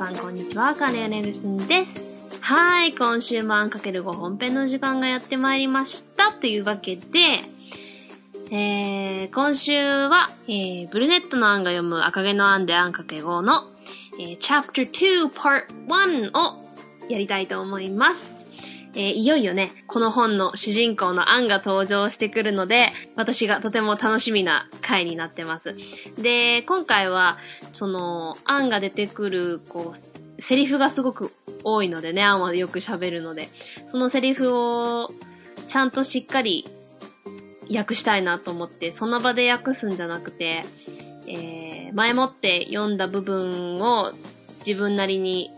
さんこんにちは、カネアネルスンです。はい、今週もアンかける5本編の時間がやってまいりました。というわけで、えー、今週は、えー、ブルネットの案が読む赤毛のアンでアンかけ5の、えー、Chapter 2 Part 1をやりたいと思います。えーいよいよね、この本の主人公のアンが登場してくるので、私がとても楽しみな回になってます。で、今回は、その、アンが出てくる、こう、セリフがすごく多いのでね、アンはよく喋るので、そのセリフを、ちゃんとしっかり訳したいなと思って、その場で訳すんじゃなくて、えー、前もって読んだ部分を自分なりに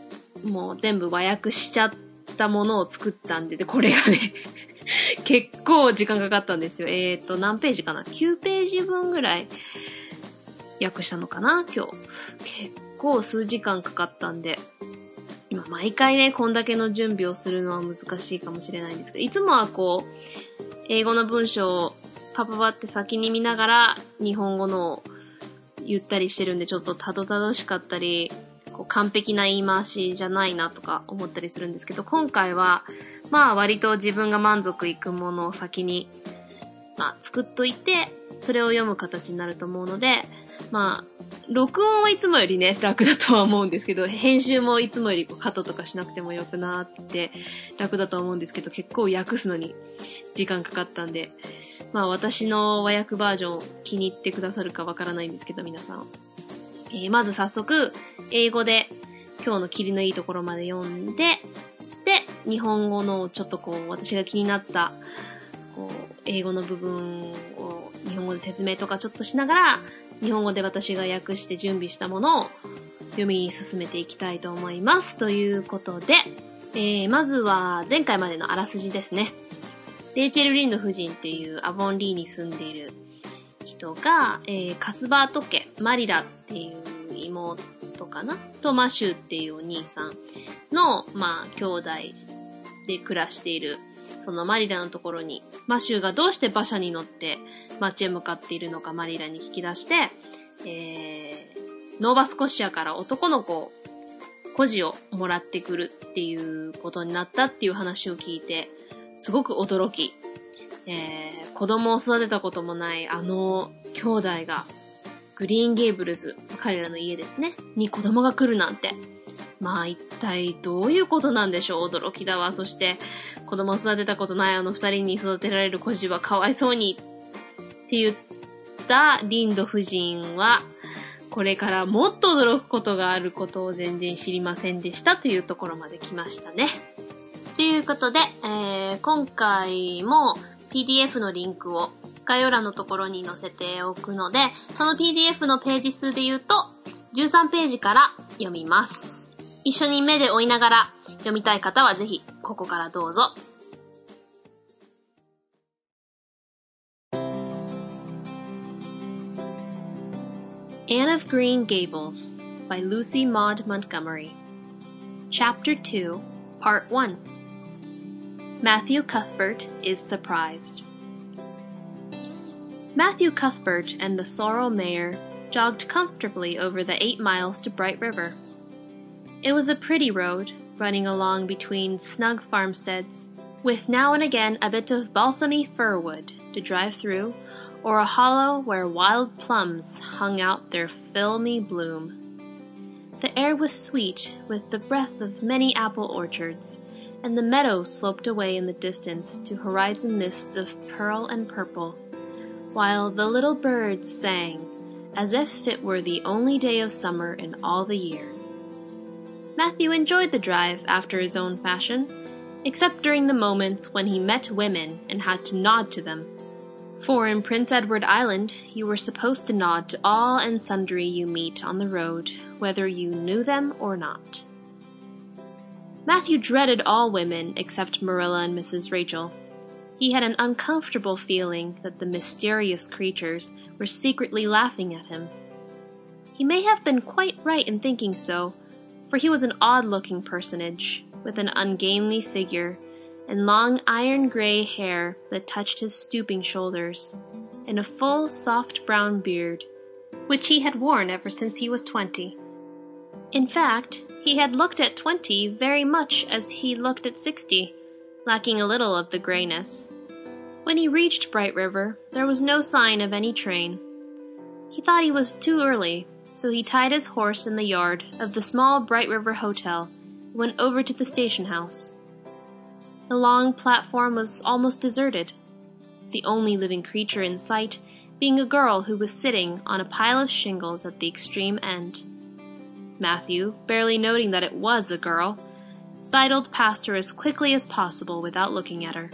もう全部和訳しちゃったものを作ったんで、で、これがね、結構時間かかったんですよ。えーと、何ページかな ?9 ページ分ぐらい訳したのかな？今日。結構数時間かかったんで、今毎回ね、こんだけの準備をするのは難しいかもしれないんですけど、いつもはこう、英語の文章をパパパって先に見ながら日本語のを言ったりしてるんで、ちょっとたどたどしかったり、こう完璧な言い回しじゃないなとか思ったりするんですけど、今回は、まあ割と自分が満足いくものを先に、まあ作っといて、それを読む形になると思うので、まあ、録音はいつもよりね、楽だとは思うんですけど、編集もいつもよりこうカットとかしなくてもよくなって楽だと思うんですけど、結構訳すのに時間かかったんで、まあ私の和訳バージョン気に入ってくださるかわからないんですけど、皆さん。えーまず早速、英語で今日の霧のいいところまで読んで、で、日本語のちょっとこう、私が気になった、こう、英語の部分を日本語で説明とかちょっとしながら、日本語で私が訳して準備したものを読み進めていきたいと思います。ということで、えー、まずは前回までのあらすじですね。レイチェル・リンド夫人っていうアボンリーに住んでいる人が、えー、カスバート家、マリラっていう妹かな？とマシューっていうお兄さんの、まあ、兄弟で暮らしている、そのマリラのところに、マシューがどうして馬車に乗って街へ向かっているのかマリラに聞き出して、えー、ノーバスコシアから男の子を、孤児をもらってくるっていうことになったっていう話を聞いて、すごく驚き、えー、子供を育てたこともないあの兄弟が、グリーンゲーブルズ、彼らの家ですね、に子供が来るなんて。まあ一体どういうことなんでしょう？驚きだわ。そして、子供を育てたことないあの二人に育てられる孤児はかわいそうにって言ったリンド夫人は、これからもっと驚くことがあることを全然知りませんでしたというところまで来ましたね。ということで、えー今回も PDF のリンクを概要欄のところに載せておくので、その PDF のページ数で言うと、13ページから読みます。一緒に目で追いながら読みたい方はぜひ、ここからどうぞ。Anne of Green Gables by Lucy Maud Montgomery Chapter 2 Part 1 Matthew Cuthbert is surprised. Matthew Cuthbert and the Sorrel mare jogged comfortably over the eight miles to Bright River. It was a pretty road, running along between snug farmsteads, with now and again a bit of balsamy fir wood to drive through, or a hollow where wild plums hung out their filmy bloom. The air was sweet with the breath of many apple orchards, and the meadow sloped away in the distance to horizon mists of pearl and purple, while the little birds sang as if it were the only day of summer in all the year. Matthew enjoyed the drive after his own fashion, except during the moments when he met women and had to nod to them. For in Prince Edward Island, you were supposed to nod to all and sundry you meet on the road, whether you knew them or not. Matthew dreaded all women except Marilla and Mrs. Rachel. He had an uncomfortable feeling that the mysterious creatures were secretly laughing at him. He may have been quite right in thinking so, for he was an odd looking personage, with an ungainly figure, and long iron gray hair that touched his stooping shoulders, and a full, soft brown beard, which he had worn ever since he was twenty. In fact, he had looked at twenty very much as he looked at sixty, lacking a little of the grayness. When he reached Bright River, there was no sign of any train. He thought he was too early, so he tied his horse in the yard of the small Bright River Hotel and went over to the station house. The long platform was almost deserted, the only living creature in sight being a girl who was sitting on a pile of shingles at the extreme end. Matthew, barely noting that it was a girl, sidled past her as quickly as possible without looking at her.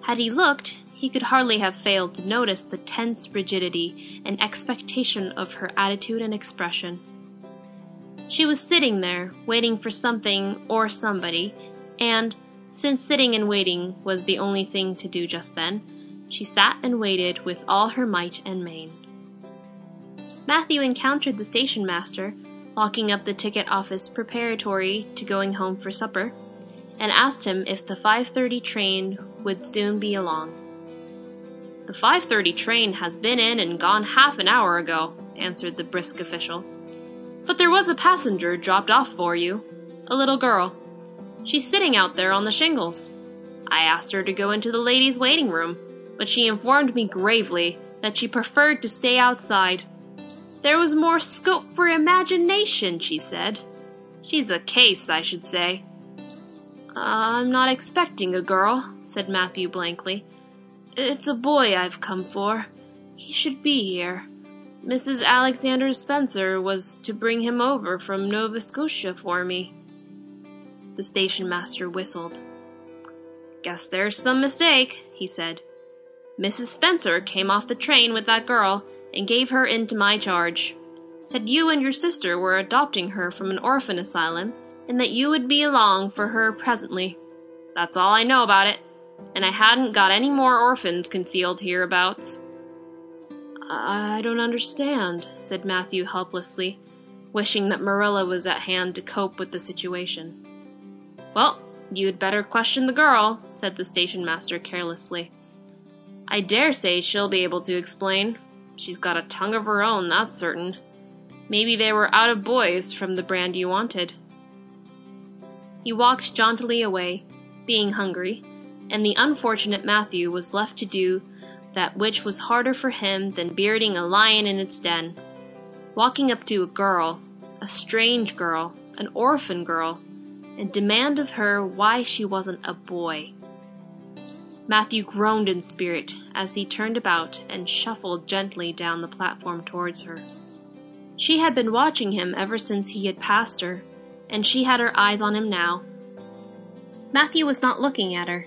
Had he looked, he could hardly have failed to notice the tense rigidity and expectation of her attitude and expression. She was sitting there, waiting for something or somebody, and, since sitting and waiting was the only thing to do just then, she sat and waited with all her might and main. Matthew encountered the station master, locking up the ticket office preparatory to going home for supper, and asked him if the 5:30 train would soon be along. The 5:30 train has been in and gone half an hour ago, answered the brisk official. But there was a passenger dropped off for you, a little girl. She's sitting out there on the shingles. I asked her to go into the ladies' waiting room, but she informed me gravely that she preferred to stay outside there was more scope for imagination, she said. She's a case, I should say. Uh, I'm not expecting a girl, said Matthew blankly. It's a boy I've come for. He should be here. Mrs. Alexander Spencer was to bring him over from Nova Scotia for me. The station master whistled. Guess there's some mistake, he said. Mrs. Spencer came off the train with that girl and gave her into my charge. Said you and your sister were adopting her from an orphan asylum, and that you would be along for her presently. That's all I know about it, and I hadn't got any more orphans concealed hereabouts. I don't understand, said Matthew helplessly, wishing that Marilla was at hand to cope with the situation. Well, you'd better question the girl, said the station master carelessly. I dare say she'll be able to explain. She's got a tongue of her own, that's certain. Maybe they were out of boys from the brand you wanted. He walked jauntily away, being hungry, and the unfortunate Matthew was left to do that which was harder for him than bearding a lion in its den. Walking up to a girl, a strange girl, an orphan girl, and demand of her why she wasn't a boy. Matthew groaned in spirit as he turned about and shuffled gently down the platform towards her. She had been watching him ever since he had passed her, and she had her eyes on him now. Matthew was not looking at her,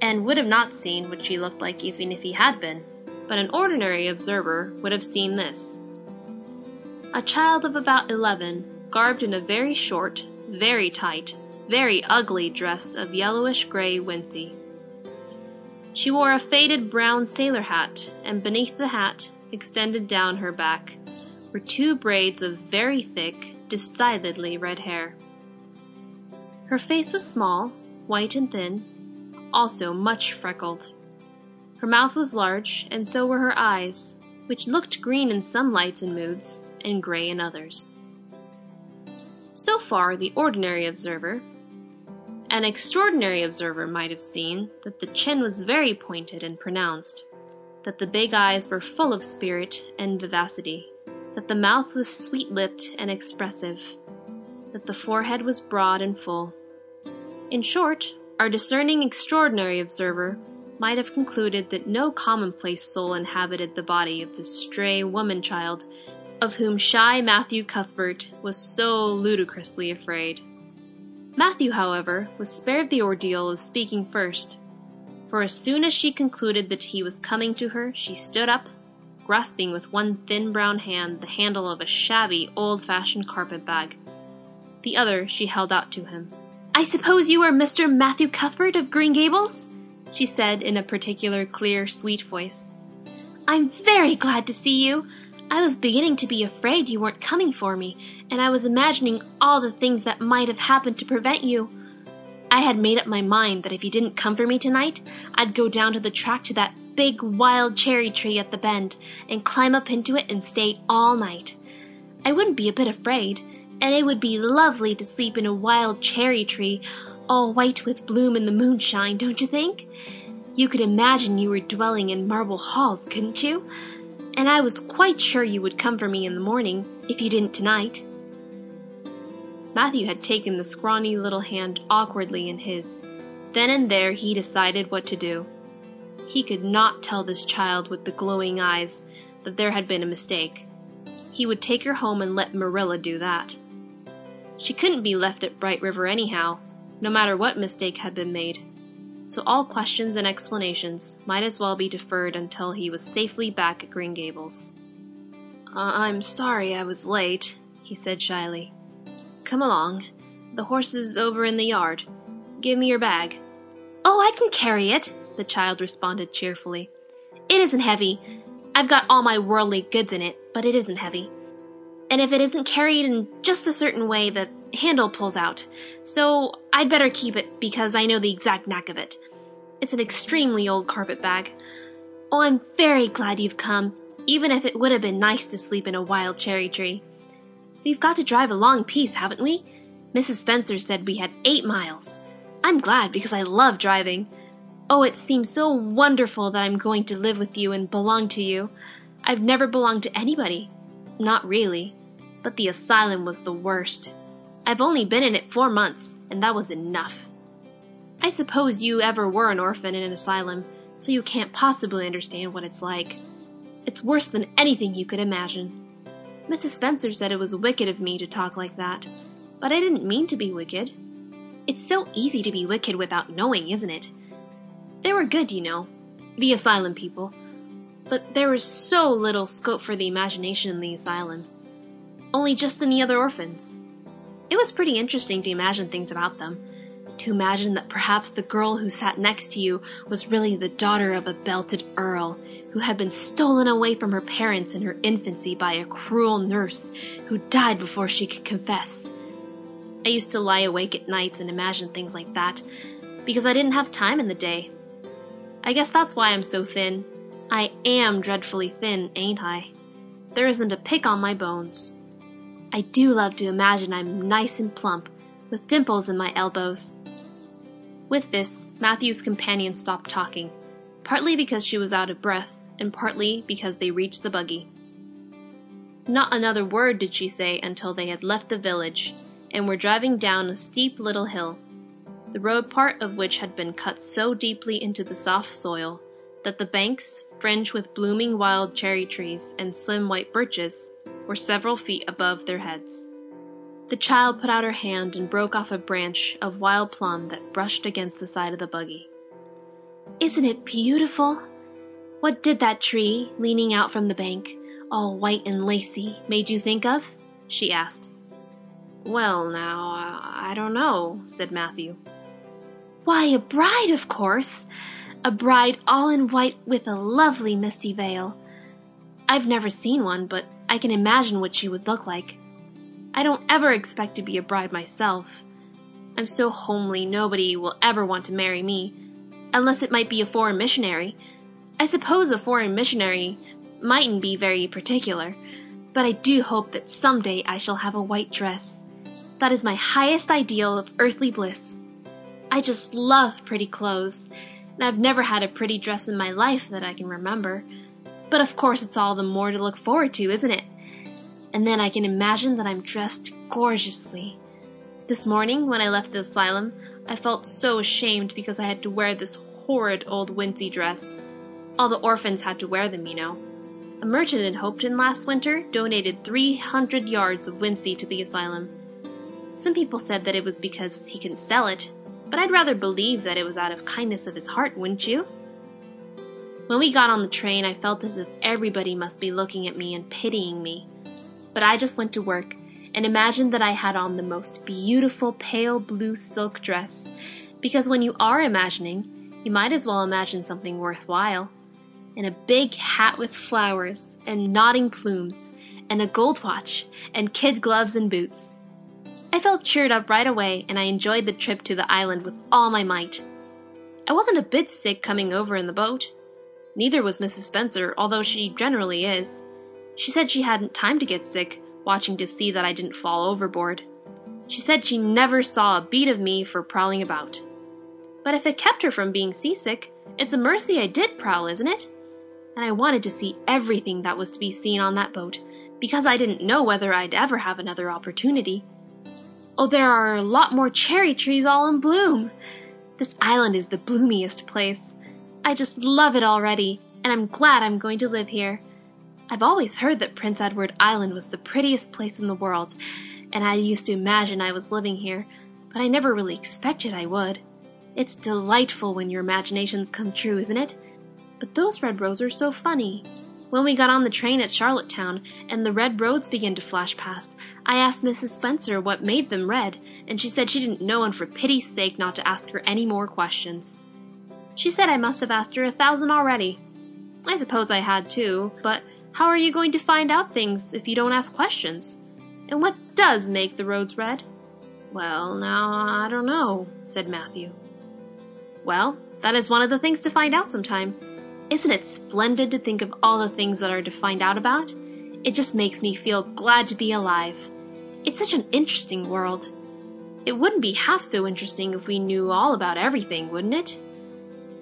and would have not seen what she looked like even if he had been, but an ordinary observer would have seen this. A child of about eleven, garbed in a very short, very tight, very ugly dress of yellowish gray wincey. She wore a faded brown sailor hat, and beneath the hat, extended down her back, were two braids of very thick, decidedly red hair. Her face was small, white and thin, also much freckled. Her mouth was large, and so were her eyes, which looked green in some lights and moods, and gray in others. So far, the ordinary observer, an extraordinary observer might have seen that the chin was very pointed and pronounced, that the big eyes were full of spirit and vivacity, that the mouth was sweet lipped and expressive, that the forehead was broad and full. In short, our discerning extraordinary observer might have concluded that no commonplace soul inhabited the body of this stray woman child of whom shy Matthew Cuthbert was so ludicrously afraid. Matthew, however, was spared the ordeal of speaking first, for as soon as she concluded that he was coming to her, she stood up, grasping with one thin brown hand the handle of a shabby, old fashioned carpet bag. The other she held out to him. I suppose you are Mr. Matthew Cuthbert of Green Gables? she said in a particular clear, sweet voice. I'm very glad to see you. I was beginning to be afraid you weren't coming for me, and I was imagining all the things that might have happened to prevent you. I had made up my mind that if you didn't come for me tonight, I'd go down to the track to that big wild cherry tree at the bend and climb up into it and stay all night. I wouldn't be a bit afraid, And it would be lovely to sleep in a wild cherry tree, all white with bloom in the moonshine, don't you think? You could imagine you were dwelling in marble halls, couldn't you? And I was quite sure you would come for me in the morning, if you didn't tonight. Matthew had taken the scrawny little hand awkwardly in his. Then and there he decided what to do. He could not tell this child with the glowing eyes that there had been a mistake. He would take her home and let Marilla do that. She couldn't be left at Bright River anyhow, no matter what mistake had been made. So all questions and explanations might as well be deferred until he was safely back at Green Gables. I'm sorry I was late, he said shyly. Come along. The horse is over in the yard. Give me your bag. Oh, I can carry it, the child responded cheerfully. It isn't heavy. I've got all my worldly goods in it, but it isn't heavy. And if it isn't carried in just a certain way, the handle pulls out. So I'd better keep it because I know the exact knack of it. It's an extremely old carpet bag. Oh, I'm very glad you've come, even if it would have been nice to sleep in a wild cherry tree. We've got to drive a long piece, haven't we? Mrs. Spencer said we had eight miles. I'm glad because I love driving. Oh, it seems so wonderful that I'm going to live with you and belong to you. I've never belonged to anybody. Not really. But the asylum was the worst. I've only been in it four months, and that was enough. I suppose you ever were an orphan in an asylum, so you can't possibly understand what it's like. It's worse than anything you could imagine. Mrs. Spencer said it was wicked of me to talk like that, but I didn't mean to be wicked. It's so easy to be wicked without knowing, isn't it? They were good, you know, the asylum people. But there was so little scope for the imagination in the asylum. Only just in the other orphans. It was pretty interesting to imagine things about them. To imagine that perhaps the girl who sat next to you was really the daughter of a belted earl who had been stolen away from her parents in her infancy by a cruel nurse who died before she could confess. I used to lie awake at nights and imagine things like that because I didn't have time in the day. I guess that's why I'm so thin. I am dreadfully thin, ain't I? There isn't a pick on my bones. I do love to imagine I'm nice and plump, with dimples in my elbows. With this, Matthew's companion stopped talking, partly because she was out of breath, and partly because they reached the buggy. Not another word did she say until they had left the village and were driving down a steep little hill the road part of which had been cut so deeply into the soft soil that the banks, fringed with blooming wild cherry trees and slim white birches, were several feet above their heads. The child put out her hand and broke off a branch of wild plum that brushed against the side of the buggy. Isn't it beautiful? What did that tree, leaning out from the bank, all white and lacy, made you think of? she asked. Well, now, I don't know, said Matthew. Why, a bride, of course. A bride all in white with a lovely misty veil. I've never seen one, but I can imagine what she would look like. I don't ever expect to be a bride myself. I'm so homely nobody will ever want to marry me, unless it might be a foreign missionary. I suppose a foreign missionary mightn't be very particular, but I do hope that someday I shall have a white dress. That is my highest ideal of earthly bliss. I just love pretty clothes, and I've never had a pretty dress in my life that I can remember. But of course, it's all the more to look forward to, isn't it? And then I can imagine that I'm dressed gorgeously. This morning, when I left the asylum, I felt so ashamed because I had to wear this horrid old wincey dress. All the orphans had to wear them, you know. A merchant in Hopeton last winter donated 300 yards of wincey to the asylum. Some people said that it was because he couldn't sell it, but I'd rather believe that it was out of kindness of his heart, wouldn't you? When we got on the train, I felt as if everybody must be looking at me and pitying me. But I just went to work and imagined that I had on the most beautiful pale blue silk dress, because when you are imagining, you might as well imagine something worthwhile. And a big hat with flowers and nodding plumes, and a gold watch, and kid gloves and boots. I felt cheered up right away and I enjoyed the trip to the island with all my might. I wasn't a bit sick coming over in the boat. Neither was Mrs. Spencer, although she generally is. She said she hadn't time to get sick watching to see that I didn't fall overboard. She said she never saw a beat of me for prowling about. But if it kept her from being seasick, it's a mercy I did prowl, isn't it? And I wanted to see everything that was to be seen on that boat, because I didn't know whether I'd ever have another opportunity. Oh, there are a lot more cherry trees all in bloom. This island is the bloomiest place. I just love it already, and I'm glad I'm going to live here. I've always heard that Prince Edward Island was the prettiest place in the world, and I used to imagine I was living here, but I never really expected I would. It's delightful when your imaginations come true, isn't it? But those red roads are so funny. When we got on the train at Charlottetown and the red roads began to flash past, I asked Mrs. Spencer what made them red, and she said she didn't know and for pity's sake not to ask her any more questions. She said I must have asked her a thousand already. I suppose I had too, but how are you going to find out things if you don't ask questions? And what does make the roads red? Well, now, I don't know, said Matthew. Well, that is one of the things to find out sometime. Isn't it splendid to think of all the things that are to find out about? It just makes me feel glad to be alive. It's such an interesting world. It wouldn't be half so interesting if we knew all about everything, wouldn't it?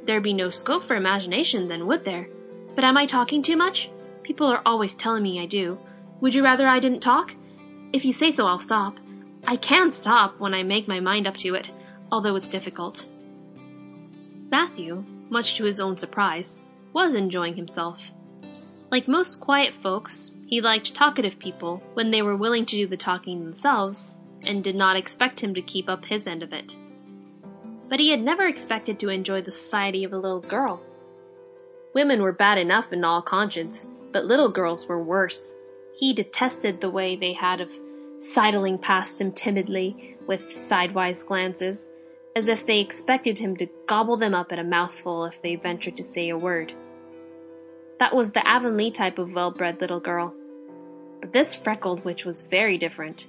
There'd be no scope for imagination then, would there? But am I talking too much? People are always telling me I do. Would you rather I didn't talk? If you say so, I'll stop. I can stop when I make my mind up to it, although it's difficult. Matthew, much to his own surprise, was enjoying himself. Like most quiet folks, he liked talkative people when they were willing to do the talking themselves and did not expect him to keep up his end of it. But he had never expected to enjoy the society of a little girl. Women were bad enough in all conscience, but little girls were worse. He detested the way they had of sidling past him timidly with sidewise glances, as if they expected him to gobble them up at a mouthful if they ventured to say a word. That was the Avonlea type of well bred little girl. But this freckled witch was very different.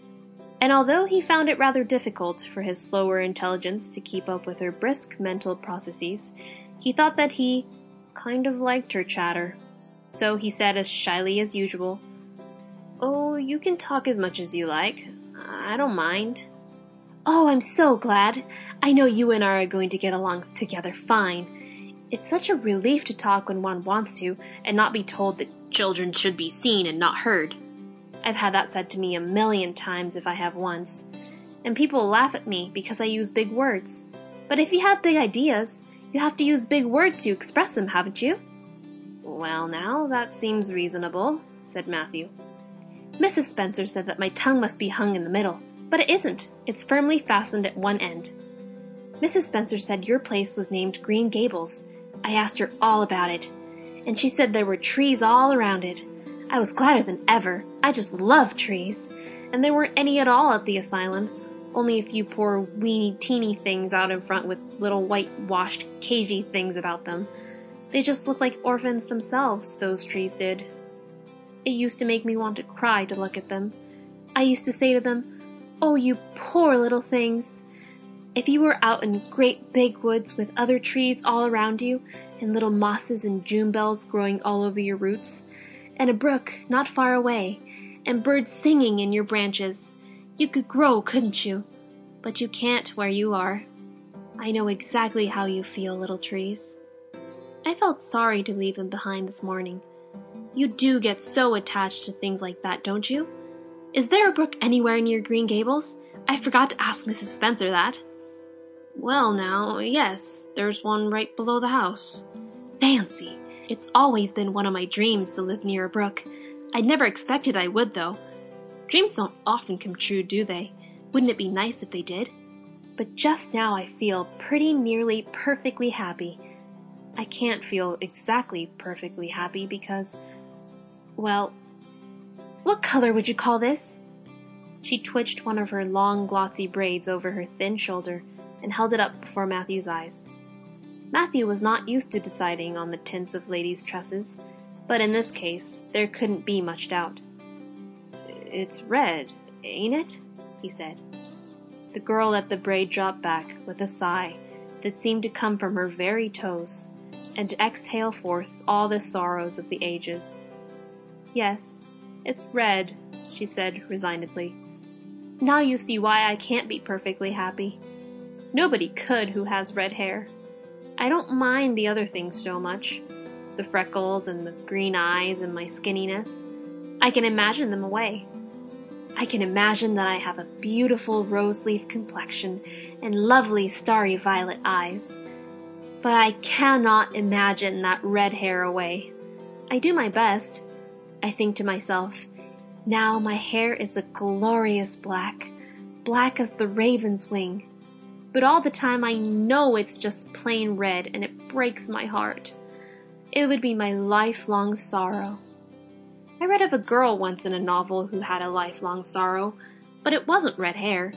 And although he found it rather difficult for his slower intelligence to keep up with her brisk mental processes, he thought that he kind of liked her chatter. So he said as shyly as usual, Oh, you can talk as much as you like. I don't mind. Oh, I'm so glad. I know you and I are going to get along together fine. It's such a relief to talk when one wants to and not be told that children should be seen and not heard. I've had that said to me a million times if I have once. And people laugh at me because I use big words. But if you have big ideas, you have to use big words to express them, haven't you? Well, now, that seems reasonable, said Matthew. Mrs. Spencer said that my tongue must be hung in the middle, but it isn't. It's firmly fastened at one end. Mrs. Spencer said your place was named Green Gables. I asked her all about it, and she said there were trees all around it. I was gladder than ever. I just love trees. And there weren't any at all at the asylum, only a few poor weeny teeny things out in front with little whitewashed cagey things about them. They just looked like orphans themselves, those trees did. It used to make me want to cry to look at them. I used to say to them, Oh, you poor little things! If you were out in great big woods with other trees all around you, and little mosses and June bells growing all over your roots, and a brook not far away, and birds singing in your branches, you could grow, couldn't you? But you can't where you are. I know exactly how you feel, little trees. I felt sorry to leave them behind this morning. You do get so attached to things like that, don't you? Is there a brook anywhere near Green Gables? I forgot to ask Mrs. Spencer that. Well, now, yes, there's one right below the house. Fancy! It's always been one of my dreams to live near a brook. I never expected I would, though. Dreams don't often come true, do they? Wouldn't it be nice if they did? But just now I feel pretty nearly perfectly happy. I can't feel exactly perfectly happy because, well, what color would you call this? She twitched one of her long, glossy braids over her thin shoulder and held it up before Matthew's eyes. Matthew was not used to deciding on the tints of ladies' tresses, but in this case there couldn't be much doubt. It's red, ain't it? he said. The girl let the braid drop back with a sigh that seemed to come from her very toes, and to exhale forth all the sorrows of the ages. Yes, it's red, she said resignedly. Now you see why I can't be perfectly happy. Nobody could who has red hair. I don't mind the other things so much the freckles and the green eyes and my skinniness. I can imagine them away. I can imagine that I have a beautiful rose leaf complexion and lovely starry violet eyes. But I cannot imagine that red hair away. I do my best. I think to myself, now my hair is a glorious black, black as the raven's wing. But all the time I know it's just plain red and it breaks my heart. It would be my lifelong sorrow. I read of a girl once in a novel who had a lifelong sorrow, but it wasn't red hair.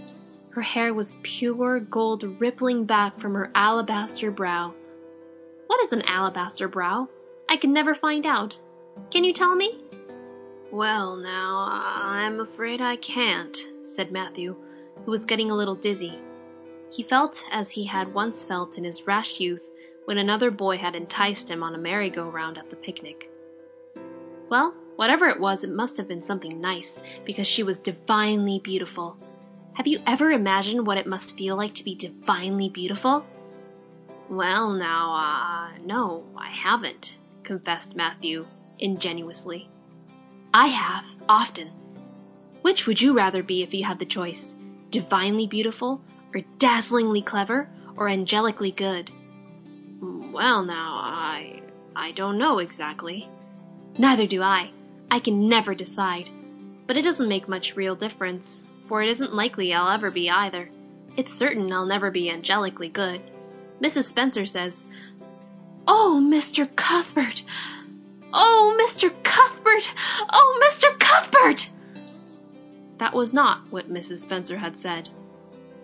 Her hair was pure gold rippling back from her alabaster brow. What is an alabaster brow? I can never find out. Can you tell me? Well, now, I'm afraid I can't, said Matthew, who was getting a little dizzy. He felt as he had once felt in his rash youth when another boy had enticed him on a merry-go-round at the picnic. Well, whatever it was, it must have been something nice, because she was divinely beautiful. Have you ever imagined what it must feel like to be divinely beautiful? Well, now, uh, no, I haven't, confessed Matthew ingenuously. I have, often. Which would you rather be if you had the choice? Divinely beautiful, or dazzlingly clever, or angelically good? Well, now, I. I don't know exactly. Neither do I. I can never decide. But it doesn't make much real difference, for it isn't likely I'll ever be either. It's certain I'll never be angelically good. Mrs. Spencer says, Oh, Mr. Cuthbert! Oh, Mr. Cuthbert! Oh, Mr. Cuthbert! That was not what Mrs. Spencer had said.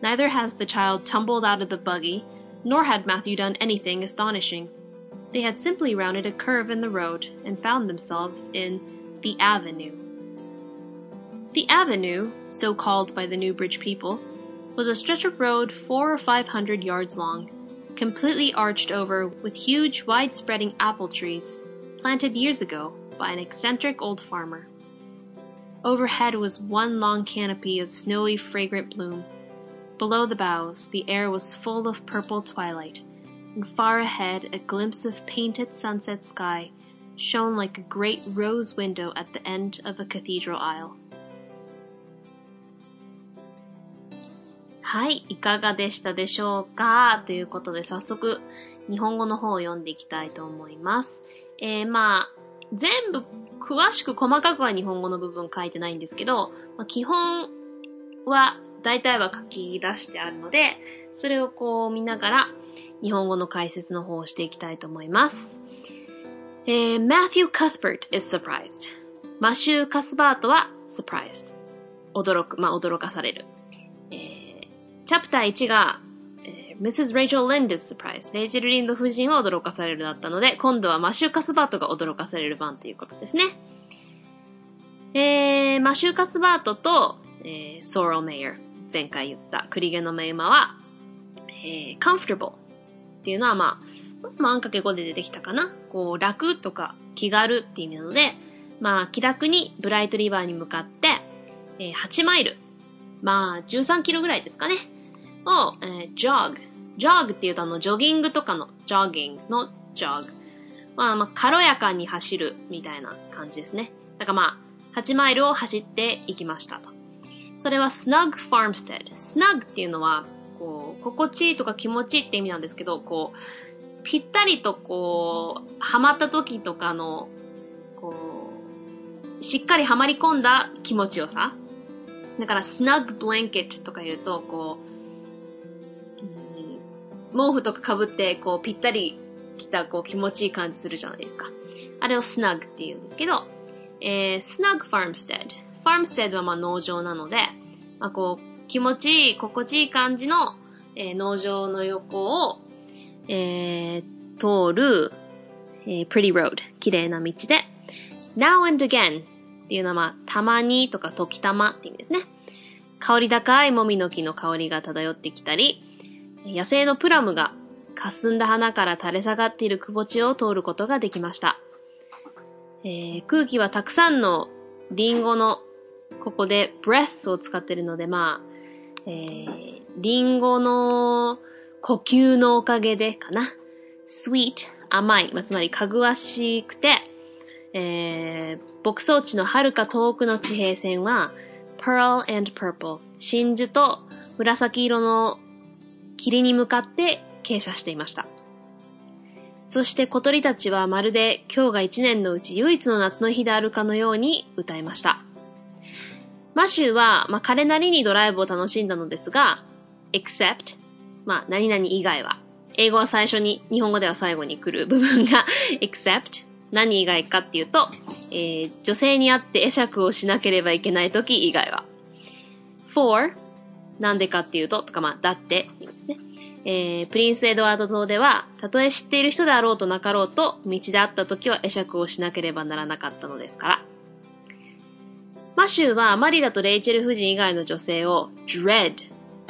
Neither has the child tumbled out of the buggy, nor had Matthew done anything astonishing. They had simply rounded a curve in the road and found themselves in the avenue. The avenue, so called by the Newbridge people, was a stretch of road four or five hundred yards long, completely arched over with huge, wide-spreading apple trees, planted years ago by an eccentric old farmer. Overhead was one long canopy of snowy, fragrant bloom. Below the boughs, the air was full of purple twilight, and far ahead, a glimpse of painted sunset sky shone like a great rose window at the end of a cathedral aisle. はい、いかがでしたでしょうかということで早速日本語の方を読んでいきたいと思います。えー、まあ、全部詳しく細かくは日本語の部分書いてないんですけど、まあ、基本は大体は書き出してあるので、それをこう見ながら日本語の解説の方をしていきたいと思います。えー、Matthew Cuthbert is surprised. マシュー・カスバートは surprised. 驚く、まあ、驚かされる。チャプター1が、えー、Mrs. Rachel Lind is surprised. レイチェル・リンド夫人は驚かされるだったので、今度はマシュー・カスバートが驚かされる番ということですね。えー、マシュー・カスバートと、えー、ソーロ・メイヤー、前回言った栗毛のメイマは、えー、comfortable っていうのはまあ、まあ、あんかけ語で出てきたかな。こう、楽とか気軽っていう意味なので、まあ、気楽にブライトリバーに向かって、えー、8マイル。まあ、13キロぐらいですかね。を、えー、jog。jog っていうとあの、ジョギングとかの jogging の jog。まあまあ、軽やかに走るみたいな感じですね。だからまあ、8マイルを走っていきましたと。それは snug farmstead。snug っていうのは、こう、心地いいとか気持ちいいって意味なんですけど、こう、ぴったりとこう、はまった時とかの、こう、しっかりはまり込んだ気持ちよさ。だから、snug blanket とか言うと、こう、毛布とか被って、こう、ぴったり来た、こう、気持ちいい感じするじゃないですか。あれを snug って言うんですけど、えー、snug farmstead。Farmstead はまあ農場なので、まあこう、気持ちいい、心地いい感じの、えー、農場の横を、えー、通る、えー、pretty road。綺麗な道で、now and again っていうのはまあ、たまにとか時たまって意味ですね。香り高いもみの木の香りが漂ってきたり、野生のプラムが霞んだ花から垂れ下がっている窪地を通ることができました。えー、空気はたくさんのリンゴのここで breath を使ってるので、まあ、えー、リンゴの呼吸のおかげでかな。sweet 甘い、まあ、つまりかぐわしくて、えー、牧草地の遥か遠くの地平線は、pearl and purple 真珠と紫色の霧に向かって傾斜していました。そして小鳥たちはまるで今日が一年のうち唯一の夏の日であるかのように歌いました。マシューは、まあ、彼なりにドライブを楽しんだのですが、except まあ、何々以外は。英語は最初に、日本語では最後に来る部分が except 何以外かっていうと、えー、女性に会って会釈をしなければいけない時以外は。for なんでかっていうと、とかまあ、だって言いますね。えー、プリンスエドワード島では、たとえ知っている人であろうとなかろうと、道で会った時は会釈をしなければならなかったのですから。マシューはマリラとレイチェル夫人以外の女性を dread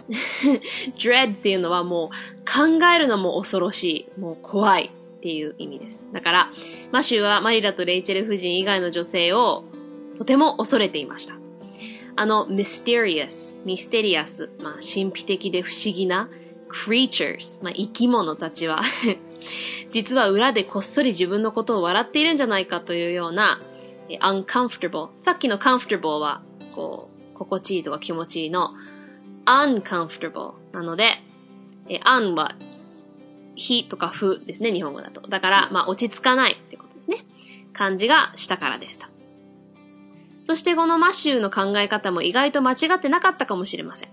dread っていうのはもう考えるのも恐ろしい、もう怖いっていう意味です。だから、マシューはマリラとレイチェル夫人以外の女性をとても恐れていました。あの、mysterious、ミステリアス、まあ、神秘的で不思議な creatures、まあ、生き物たちは 実は裏でこっそり自分のことを笑っているんじゃないかというような uncomfortable。さっきの comfortable は、こう、心地いいとか気持ちいいの uncomfortable なので、え、un は、ひとかふですね、日本語だと。だから、まあ、落ち着かないってことですね。感じがしたからでした。そしてこのマシューの考え方も意外と間違ってなかったかもしれません。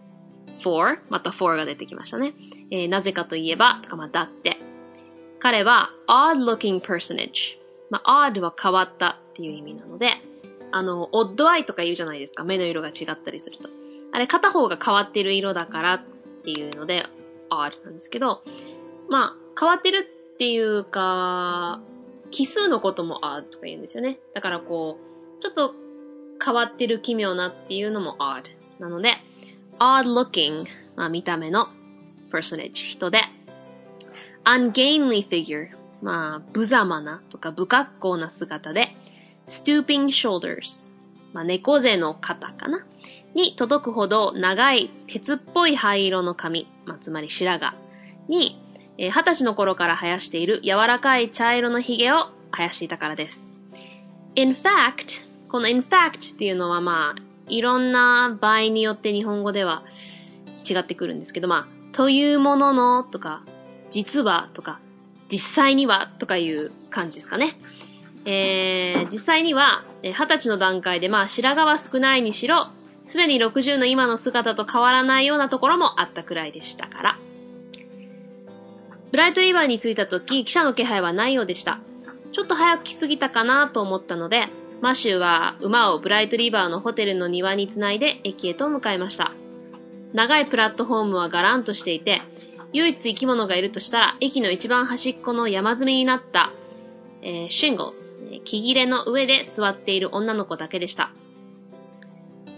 for また for が出てきましたね。えー、なぜかといえば、とかまあ、だって。彼は odd looking personage。まあ、odd は変わったっていう意味なので、あの、オッドアイとか言うじゃないですか。目の色が違ったりすると。あれ、片方が変わってる色だからっていうので、odd なんですけど、まあ、変わってるっていうか、奇数のことも odd とか言うんですよね。だからこう、ちょっと変わってる奇妙なっていうのも odd なので、odd looking、まあ見た目の personage 人で、ungainly figure まあ、無様なとか不格好な姿で、stooping shoulders、まあ、猫背の肩かな？に届くほど長い鉄っぽい灰色の髪、まあ、つまり白髪に、えー、二十歳の頃から生やしている柔らかい茶色の髭を生やしていたからです。in fact, この in fact っていうのはまあ、いろんな場合によって日本語では違ってくるんですけど、まあ、というもののとか、実はとか、実際にはとかいう感じですかね。えー、実際には、二十歳の段階で、まあ、白髪は少ないにしろ、すでに60の今の姿と変わらないようなところもあったくらいでしたから。ブライトリバーに着いた時、記者の気配はないようでした。ちょっと早く来すぎたかなと思ったので、マシューは馬をブライトリバーのホテルの庭につないで駅へと向かいました。長いプラットフォームはガランとしていて、唯一生き物がいるとしたら、駅の一番端っこの山積みになった、えー、シングルス、木切れの上で座っている女の子だけでした。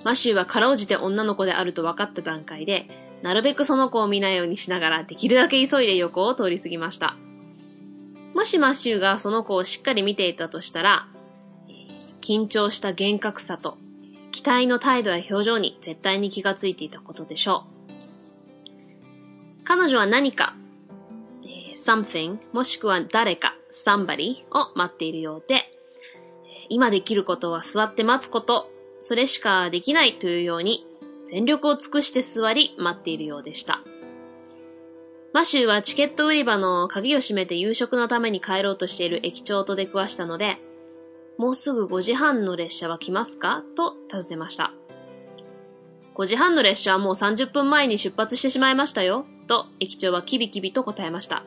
マシューはかろうじて女の子であると分かった段階で、なるべくその子を見ないようにしながら、できるだけ急いで横を通り過ぎました。もしマシューがその子をしっかり見ていたとしたら、緊張した幻覚さと、期待の態度や表情に絶対に気がついていたことでしょう。彼女は何か、えー、something もしくは誰か somebody を待っているようで、今できることは座って待つこと、それしかできないというように全力を尽くして座り待っているようでした。マシューはチケット売り場の鍵を閉めて夕食のために帰ろうとしている駅長と出くわしたので、もうすぐ5時半の列車は来ますか？と尋ねました。5時半の列車はもう30分前に出発してしまいましたよ。と駅長はキビキビと答えました。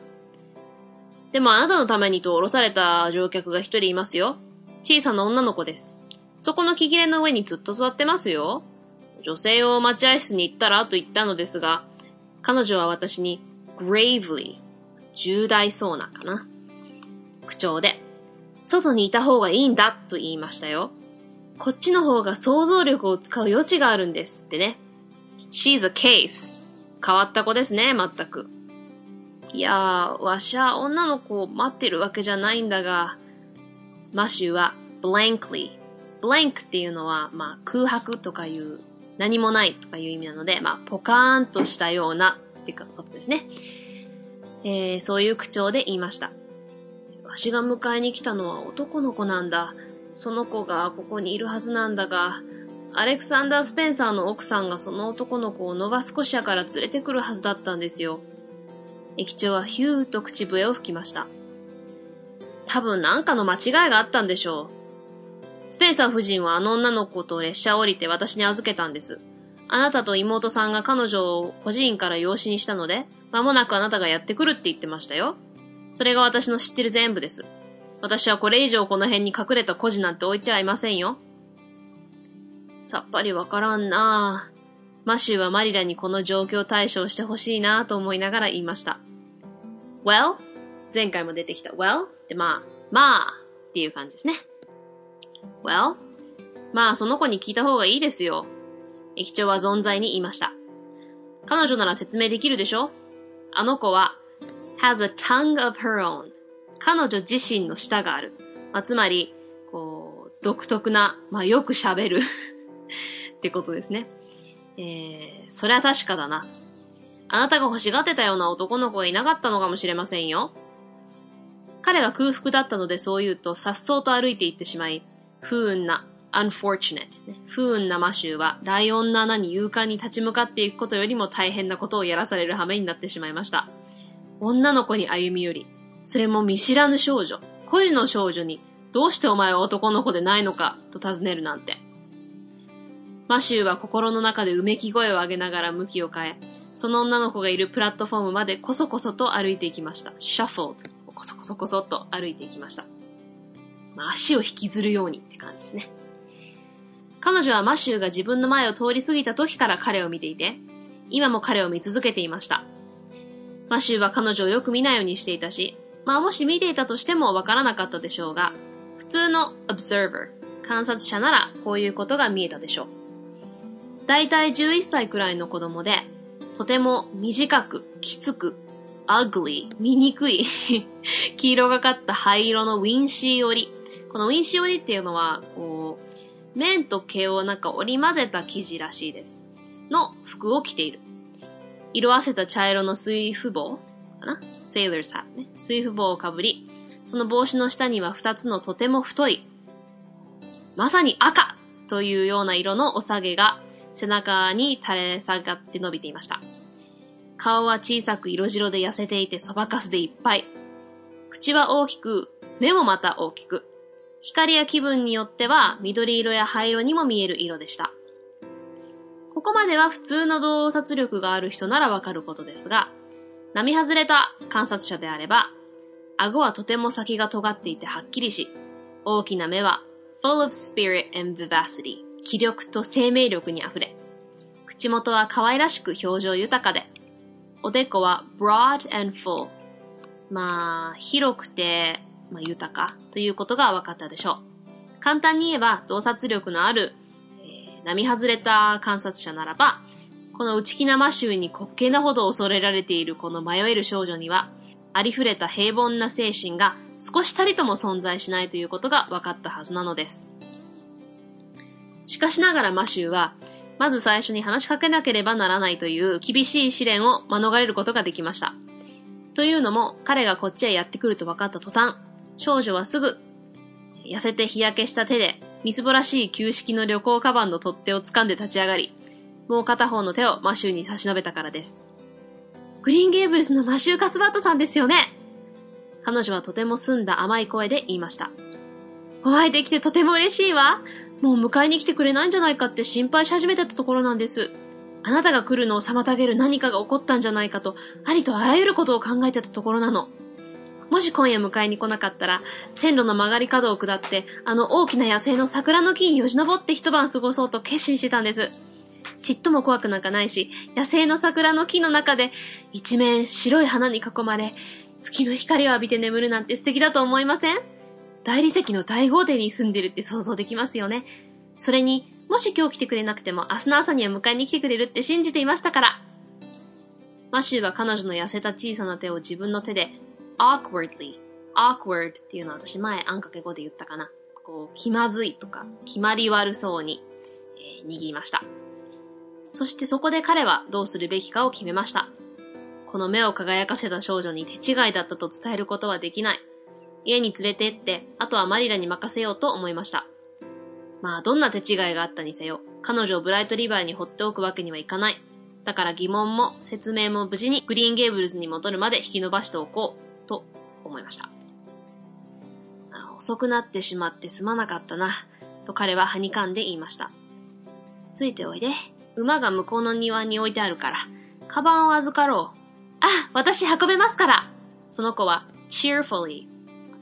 でもあなたのためにと降ろされた乗客が一人いますよ。小さな女の子です。そこの木切れの上にずっと座ってますよ。女性を待合室に行ったらと言ったのですが、彼女は私に gravely 重大そうなかな。口調で、外にいた方がいいんだと言いましたよ。こっちの方が想像力を使う余地があるんですってね。She's a case. 変わった子ですね、まったく。いやー、わしゃ女の子を待ってるわけじゃないんだが、マシューは blankly blank っていうのは、まあ、空白とかいう、何もないとかいう意味なので、まあ、ポカーンとしたようなっていうことですね。えー、そういう口調で言いました。わしが迎えに来たのは男の子なんだ。その子がここにいるはずなんだが、アレクサンダー・スペンサーの奥さんがその男の子をノバスコシアから連れてくるはずだったんですよ。駅長はヒューと口笛を吹きました。多分なんかの間違いがあったんでしょう。スペンサー夫人はあの女の子と列車を降りて私に預けたんです。あなたと妹さんが彼女を孤児院から養子にしたので、間もなくあなたがやってくるって言ってましたよ。それが私の知ってる全部です。私はこれ以上この辺に隠れた孤児なんて置いてはいませんよ。さっぱりわからんなぁ。マシューはマリラにこの状況対処をしてほしいなぁと思いながら言いました。Well? 前回も出てきた Well? ってまあ、まあっていう感じですね。Well? まあその子に聞いた方がいいですよ。駅長は存在に言いました。彼女なら説明できるでしょ？あの子は has a tongue of her own. 彼女自身の舌がある。まあ、つまり、こう、独特な、まあ、よく喋るってことですね。えー、それは確かだな。あなたが欲しがってたような男の子がいなかったのかもしれませんよ。彼は空腹だったのでそう言うと、颯爽と歩いて行ってしまい、不運な、unfortunate、不運なマシューは、ライオンの穴に勇敢に立ち向かっていくことよりも大変なことをやらされる羽目になってしまいました。女の子に歩み寄り、それも見知らぬ少女、孤児の少女に、どうしてお前は男の子でないのか、と尋ねるなんて。マシューは心の中でうめき声を上げながら向きを変え、その女の子がいるプラットフォームまでこそこそと歩いていきました。shuffled。こそこそこそと歩いていきました。まあ、足を引きずるようにって感じですね。彼女はマシューが自分の前を通り過ぎた時から彼を見ていて、今も彼を見続けていました。マシューは彼女をよく見ないようにしていたし、まあもし見ていたとしてもわからなかったでしょうが、普通の observer、観察者ならこういうことが見えたでしょう。だいたい11歳くらいの子供で、とても短く、きつく、ugly、醜い 黄色がかった灰色のウィンシー織り。このウィンシー織りっていうのは、こう、綿と毛をなんか織り混ぜた生地らしいです。の服を着ている。色あせた茶色の水布帽かな？セーラーサーね。水布帽をかぶり、その帽子の下には二つのとても太い、まさに赤というような色のお下げが背中に垂れ下がって伸びていました。顔は小さく色白で痩せていてそばかすでいっぱい。口は大きく、目もまた大きく。光や気分によっては緑色や灰色にも見える色でした。ここまでは普通の洞察力がある人ならわかることですが、並外れた観察者であれば、顎はとても先が尖っていてはっきりし、大きな目は full of spirit and vivacity 気力と生命力にあふれ、口元は可愛らしく表情豊かで、おでこは broad and full まあ、広くて、まあ、豊かということが分かったでしょう。簡単に言えば、洞察力のあるえ並外れた観察者ならば、この内気なマシューに滑稽なほど恐れられているこの迷える少女には、ありふれた平凡な精神が少したりとも存在しないということが分かったはずなのです。しかしながらマシューは、まず最初に話しかけなければならないという厳しい試練を免れることができました。というのも、彼がこっちへやってくると分かった途端、少女はすぐ、痩せて日焼けした手でみすぼらしい旧式の旅行カバンの取っ手を掴んで立ち上がり、もう片方の手をマシューに差し伸べたからです。グリーンゲーブルスのマシュー・カスバットさんですよね彼女はとても澄んだ甘い声で言いました。お会いできてとても嬉しいわ。もう迎えに来てくれないんじゃないかって心配し始めてたところなんです。あなたが来るのを妨げる何かが起こったんじゃないかと、ありとあらゆることを考えてたところなの。もし今夜迎えに来なかったら、線路の曲がり角を下って、あの大きな野生の桜の木によじ登って一晩過ごそうと決心してたんです。ちっとも怖くなんかないし、野生の桜の木の中で、一面白い花に囲まれ、月の光を浴びて眠るなんて素敵だと思いません？大理石の大豪邸に住んでるって想像できますよね。それに、もし今日来てくれなくても明日の朝には迎えに来てくれるって信じていましたから。マシューは彼女の痩せた小さな手を自分の手で awkwardly awkward っていうのは私前あんかけ語で言ったかな。こう、気まずいとか、決まり悪そうに、えー、握りました。そしてそこで彼はどうするべきかを決めました。この目を輝かせた少女に手違いだったと伝えることはできない。家に連れてって、あとはマリラに任せようと思いました。まあ、どんな手違いがあったにせよ、彼女をブライトリバーに放っておくわけにはいかない。だから疑問も説明も無事にグリーンゲーブルズに戻るまで引き伸ばしておこう、と思いました。遅くなってしまってすまなかったな、と彼ははにかんで言いました。ついておいで。馬が向こうの庭に置いてあるから、カバンを預かろう。あ、私運べますからその子は cheerfully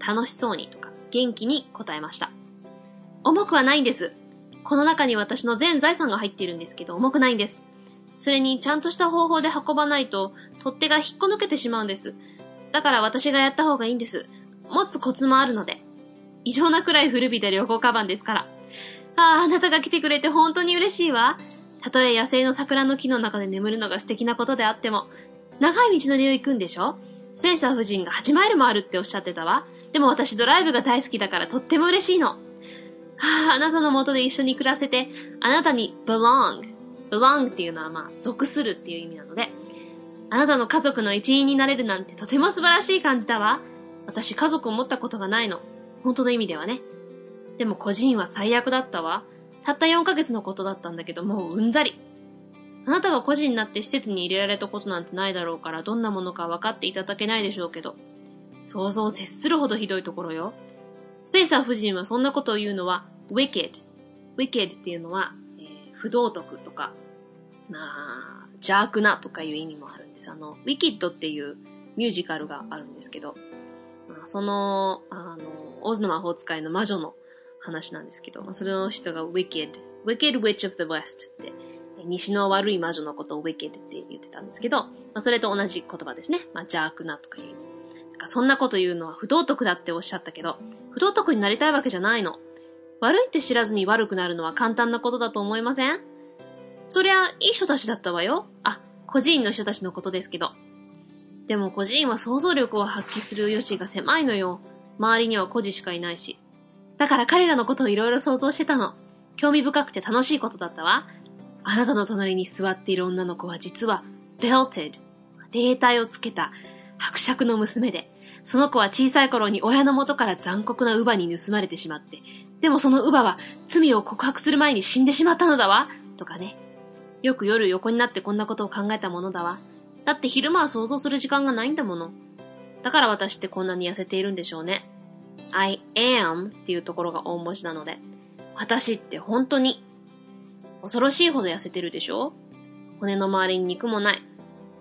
楽しそうにとか元気に答えました。重くはないんです。この中に私の全財産が入っているんですけど重くないんです。それにちゃんとした方法で運ばないと取っ手が引っこ抜けてしまうんです。だから私がやった方がいいんです。持つコツもあるので。異常なくらい古びた旅行カバンですから。ああ、あなたが来てくれて本当に嬉しいわ。たとえ野生の桜の木の中で眠るのが素敵なことであっても、長い道のりを行くんでしょ？スペンサー夫人が8マイルもあるっておっしゃってたわ。でも私ドライブが大好きだからとっても嬉しいの。はあ、あなたの元で一緒に暮らせて、あなたに belong。belong っていうのはまあ、属するっていう意味なので、あなたの家族の一員になれるなんてとても素晴らしい感じだわ。私家族を持ったことがないの。本当の意味ではね。でも個人は最悪だったわ。たった4ヶ月のことだったんだけど、もううんざり。あなたは個人になって施設に入れられたことなんてないだろうから、どんなものか分かっていただけないでしょうけど。想像を絶するほどひどいところよ。スペンサー夫人はそんなことを言うのは、wicked。wicked っていうのは、えー、不道徳とか、まあ、邪悪なとかいう意味もあるんです。あの、wicked っていうミュージカルがあるんですけど、まあ、その、あの、オズの魔法使いの魔女の話なんですけど、まあ、その人が wicked, wicked witch of the west って、西の悪い魔女のことを wicked って言ってたんですけど、まあ、それと同じ言葉ですね。まあ、邪悪なとかいう。なんかそんなこと言うのは不道徳だっておっしゃったけど、不道徳になりたいわけじゃないの。悪いって知らずに悪くなるのは簡単なことだと思いません？そりゃ、いい人たちだったわよ。あ、孤児院の人たちのことですけど。でも孤児院は想像力を発揮する余地が狭いのよ。周りには孤児しかいないし。だから彼らのことをいろいろ想像してたの。興味深くて楽しいことだったわ。あなたの隣に座っている女の子は実は、belted、霊体をつけた伯爵の娘で、その子は小さい頃に親の元から残酷な乳母に盗まれてしまって、でもその乳母は罪を告白する前に死んでしまったのだわ。とかね。よく夜横になってこんなことを考えたものだわ。だって昼間は想像する時間がないんだもの。だから私ってこんなに痩せているんでしょうね。I am っていうところが大文字なので、私って本当に恐ろしいほど痩せてるでしょ骨の周りに肉もない。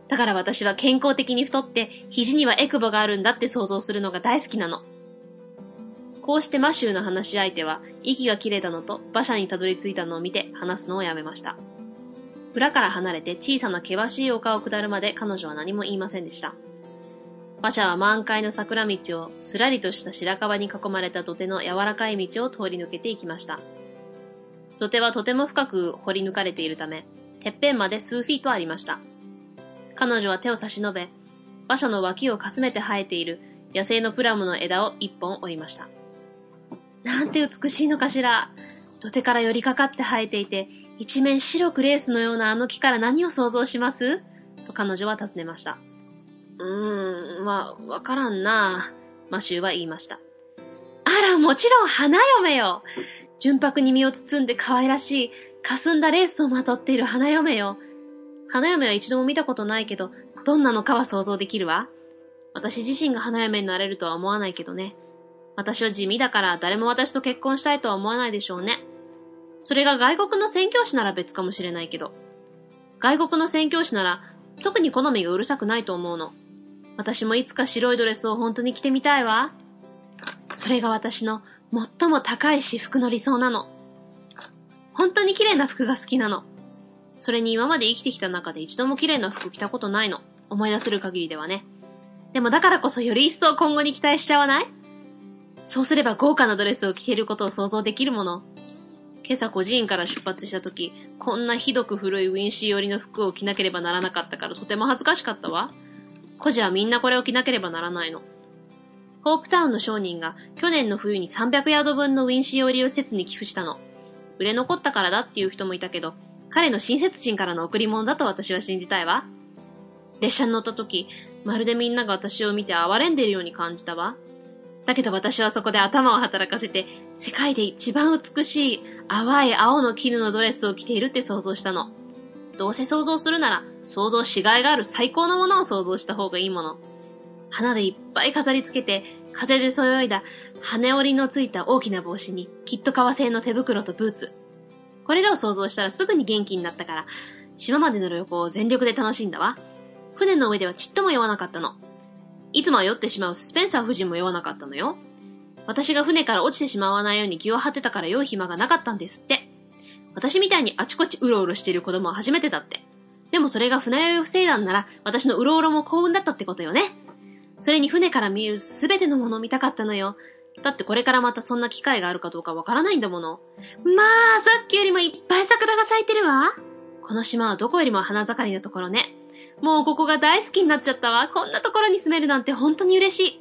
だから私は健康的に太って、肘にはエクボがあるんだって想像するのが大好きなの。こうしてマシューの話し相手は、息が切れたのと馬車にたどり着いたのを見て話すのをやめました。裏から離れて小さな険しい丘を下るまで彼女は何も言いませんでした。馬車は満開の桜道をすらりとした白樺に囲まれた土手の柔らかい道を通り抜けていきました。土手はとても深く掘り抜かれているため、てっぺんまで数フィートありました。彼女は手を差し伸べ、馬車の脇をかすめて生えている野生のプラムの枝を一本折りました。なんて美しいのかしら。土手から寄りかかって生えていて、一面白くレースのようなあの木から何を想像します？と彼女は尋ねました。うーん、わ、わからんなマシューは言いました。あら、もちろん花嫁よ純白に身を包んで可愛らしい、霞んだレースをまとっている花嫁よ。花嫁は一度も見たことないけど、どんなのかは想像できるわ。私自身が花嫁になれるとは思わないけどね。私は地味だから誰も私と結婚したいとは思わないでしょうね。それが外国の宣教師なら別かもしれないけど。外国の宣教師なら特に好みがうるさくないと思うの。私もいつか白いドレスを本当に着てみたいわ。それが私の最も高い私服の理想なの。本当に綺麗な服が好きなの。それに今まで生きてきた中で一度も綺麗な服着たことないの。思い出せる限りではね。でもだからこそより一層今後に期待しちゃわない？そうすれば豪華なドレスを着ていることを想像できるもの。今朝孤児院から出発した時、こんなひどく古いウィンシー寄りの服を着なければならなかったからとても恥ずかしかったわ。孤児はみんなこれを着なければならないの。ホープタウンの商人が去年の冬に300ヤード分のウィンシーオリを施設に寄付したの。売れ残ったからだっていう人もいたけど、彼の親切心からの贈り物だと私は信じたいわ。列車に乗った時、まるでみんなが私を見て哀れんでいるように感じたわ。だけど私はそこで頭を働かせて、世界で一番美しい淡い青の絹のドレスを着ているって想像したの。どうせ想像するなら、想像しがいがある最高のものを想像した方がいいもの。花でいっぱい飾り付けて、風でそよいだ羽織のついた大きな帽子に、きっと革製の手袋とブーツ。これらを想像したらすぐに元気になったから、島までの旅行を全力で楽しんだわ。船の上ではちっとも酔わなかったの。いつも酔ってしまうスペンサー夫人も酔わなかったのよ。私が船から落ちてしまわないように気を張ってたから酔う暇がなかったんですって。私みたいにあちこちうろうろしている子供は初めてだって。でもそれが船酔いを防いだんなら、私のうろうろも幸運だったってことよね。それに船から見えるすべてのものを見たかったのよ。だってこれからまたそんな機会があるかどうかわからないんだもの。まあ、さっきよりもいっぱい桜が咲いてるわ。この島はどこよりも花盛りなところね。もうここが大好きになっちゃったわ。こんなところに住めるなんて本当に嬉しい。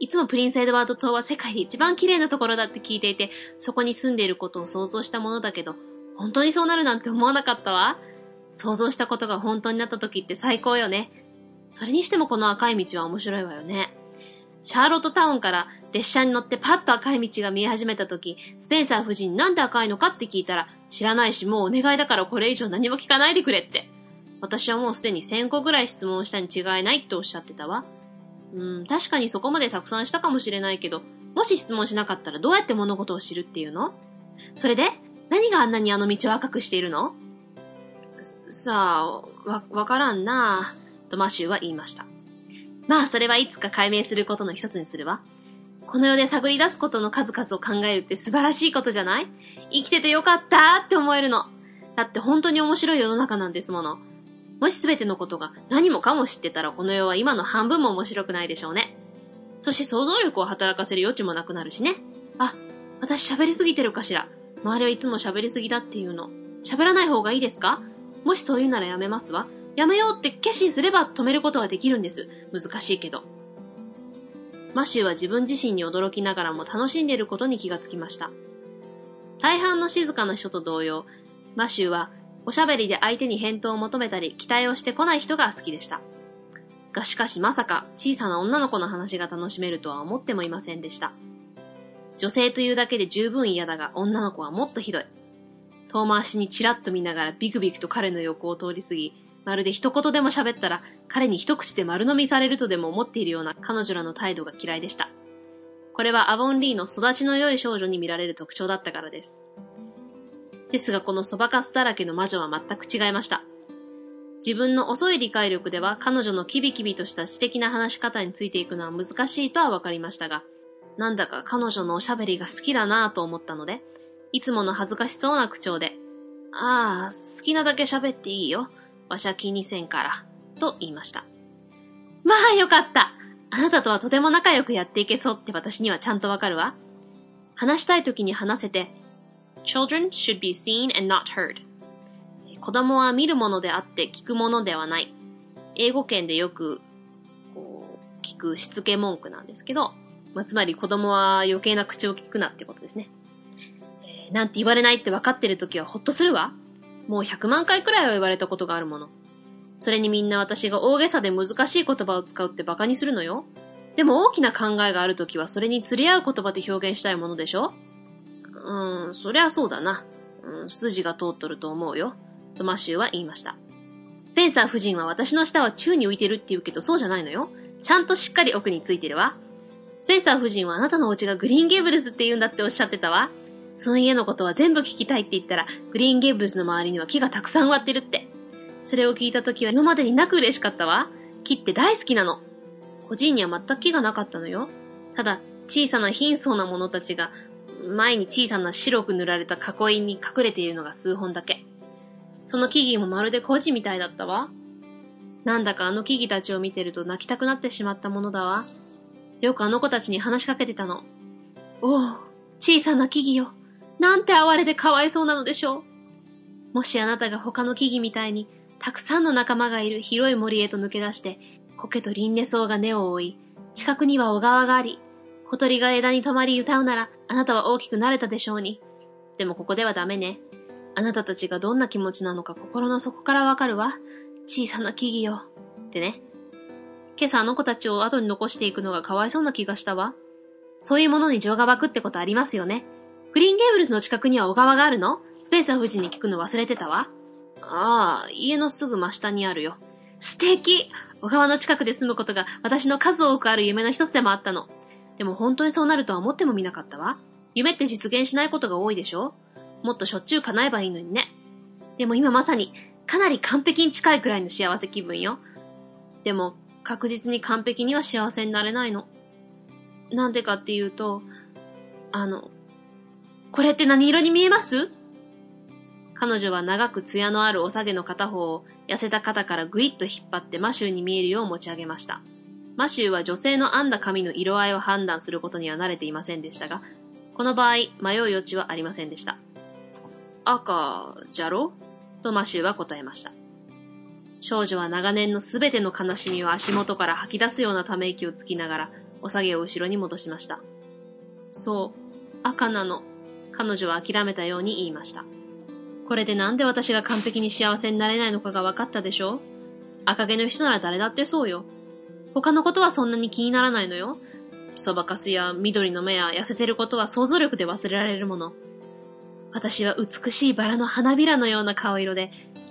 いつもプリンスエドワード島は世界で一番綺麗なところだって聞いていて、そこに住んでいることを想像したものだけど、本当にそうなるなんて思わなかったわ。想像したことが本当になった時って最高よね。それにしてもこの赤い道は面白いわよね。シャーロットタウンから列車に乗ってパッと赤い道が見え始めた時、スペンサー夫人なんで赤いのかって聞いたら、知らないしもうお願いだからこれ以上何も聞かないでくれって。私はもうすでに1000個ぐらい質問したに違いないっておっしゃってたわ。うん、確かにそこまでたくさんしたかもしれないけど、もし質問しなかったらどうやって物事を知るっていうの？それで、何があんなにあの道を赤くしているの？さあ、わ、わからんなぁ、とマシューは言いました。まあ、それはいつか解明することの一つにするわ。この世で探り出すことの数々を考えるって素晴らしいことじゃない？生きててよかったって思えるの。だって本当に面白い世の中なんですもの。もし全てのことが何もかも知ってたらこの世は今の半分も面白くないでしょうね。そして想像力を働かせる余地もなくなるしね。あ、私喋りすぎてるかしら。周りはいつも喋りすぎだっていうの。喋らない方がいいですか？もしそう言うならやめますわ。やめようって決心すれば止めることはできるんです。難しいけど。マシューは自分自身に驚きながらも楽しんでいることに気がつきました。大半の静かな人と同様、マシューはおしゃべりで相手に返答を求めたり期待をしてこない人が好きでした。がしかしまさか小さな女の子の話が楽しめるとは思ってもいませんでした。女性というだけで十分嫌だが女の子はもっとひどい。遠回しにチラッと見ながらビクビクと彼の横を通り過ぎ、まるで一言でも喋ったら彼に一口で丸飲みされるとでも思っているような彼女らの態度が嫌いでした。これはアボンリーの育ちの良い少女に見られる特徴だったからです。ですがこのそばかすだらけの魔女は全く違いました。自分の遅い理解力では彼女のキビキビとした素敵な話し方についていくのは難しいとは分かりましたが、なんだか彼女のおしゃべりが好きだなぁと思ったので、いつもの恥ずかしそうな口調で、ああ、好きなだけ喋っていいよ。わしゃ気にせんから。と言いました。まあよかった。あなたとはとても仲良くやっていけそうって私にはちゃんとわかるわ。話したい時に話せて、Children should be seen and not heard. 子供は見るものであって聞くものではない。英語圏でよくこう聞くしつけ文句なんですけど、まあ、つまり子供は余計な口を聞くなってことですね。えー、なんて言われないって分かってる時はほっとするわ。もう100万回くらいは言われたことがあるもの。それにみんな私が大げさで難しい言葉を使うって馬鹿にするのよ。でも大きな考えがあるときはそれに釣り合う言葉で表現したいものでしょ？うーん、そりゃそうだな。うん、筋が通っとると思うよ。とマシューは言いました。スペンサー夫人は私の舌は宙に浮いてるって言うけどそうじゃないのよ。ちゃんとしっかり奥についてるわ。スペンサー夫人はあなたのお家がグリーンゲーブルスって言うんだっておっしゃってたわ。その家のことは全部聞きたいって言ったら、グリーンゲーブルスの周りには木がたくさん植わってるって。それを聞いた時は今までになく嬉しかったわ。木って大好きなの。個人には全く木がなかったのよ。ただ、小さな貧相な者たちが前に小さな白く塗られた囲いに隠れているのが数本だけ。その木々もまるで孤児みたいだったわ。なんだかあの木々たちを見てると泣きたくなってしまったものだわ。よくあの子たちに話しかけてたの。おお、小さな木々よ。なんて哀れでかわいそうなのでしょう。もしあなたが他の木々みたいに、たくさんの仲間がいる広い森へと抜け出して、苔と輪廻草が根を覆い、近くには小川があり、小鳥が枝に止まり歌うなら、あなたは大きくなれたでしょうに。でもここではダメね。あなたたちがどんな気持ちなのか心の底からわかるわ。小さな木々よ。ってね。今朝あの子たちを後に残していくのがかわいそうな気がしたわ。そういうものに情が湧くってことありますよね。グリーンゲーブルズの近くには小川があるの？スペースア夫人に聞くの忘れてたわ。ああ、家のすぐ真下にあるよ。素敵小川の近くで住むことが私の数多くある夢の一つでもあったの。でも本当にそうなるとは思ってもみなかったわ。夢って実現しないことが多いでしょ？もっとしょっちゅう叶えばいいのにね。でも今まさに、かなり完璧に近いくらいの幸せ気分よ。でも、確実に完璧には幸せになれないの。なんでかっていうと、あの、これって何色に見えます？彼女は長く艶のあるお下げの片方を痩せた肩からぐいっと引っ張ってマシューに見えるよう持ち上げました。マシューは女性の編んだ髪の色合いを判断することには慣れていませんでしたが、この場合、迷う余地はありませんでした。赤、じゃろ？とマシューは答えました。少女は長年のすべての悲しみを足元から吐き出すようなため息をつきながら、お下げを後ろに戻しました。そう、赤なの。彼女は諦めたように言いました。これでなんで私が完璧に幸せになれないのかが分かったでしょ赤毛の人なら誰だってそうよ。他のことはそんなに気にならないのよ。そばかすや緑の目や痩せてることは想像力で忘れられるもの。私は美しいバラの花びらのような顔色で、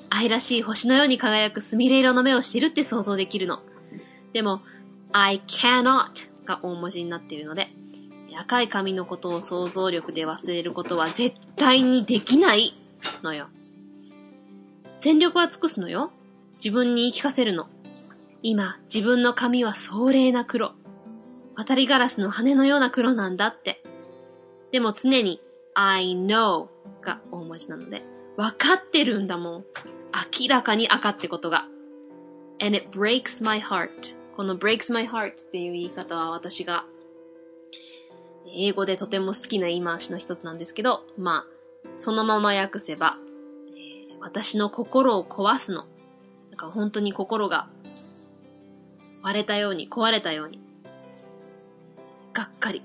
愛らしい星のように輝くスミレ色の目をしてるって想像できるの。でも、I cannot が大文字になっているので、赤い髪のことを想像力で忘れることは絶対にできないのよ。全力は尽くすのよ。自分に言い聞かせるの。今、自分の髪は壮麗な黒。渡りガラスの羽のような黒なんだって。でも常に I know が大文字なので、わかってるんだもん。明らかに赤ってことが。and it breaks my heart. この breaks my heart っていう言い方は私が英語でとても好きな言い回しの一つなんですけど、まあ、そのまま訳せば、えー、私の心を壊すの。なんか本当に心が割れたように、壊れたように。がっかり。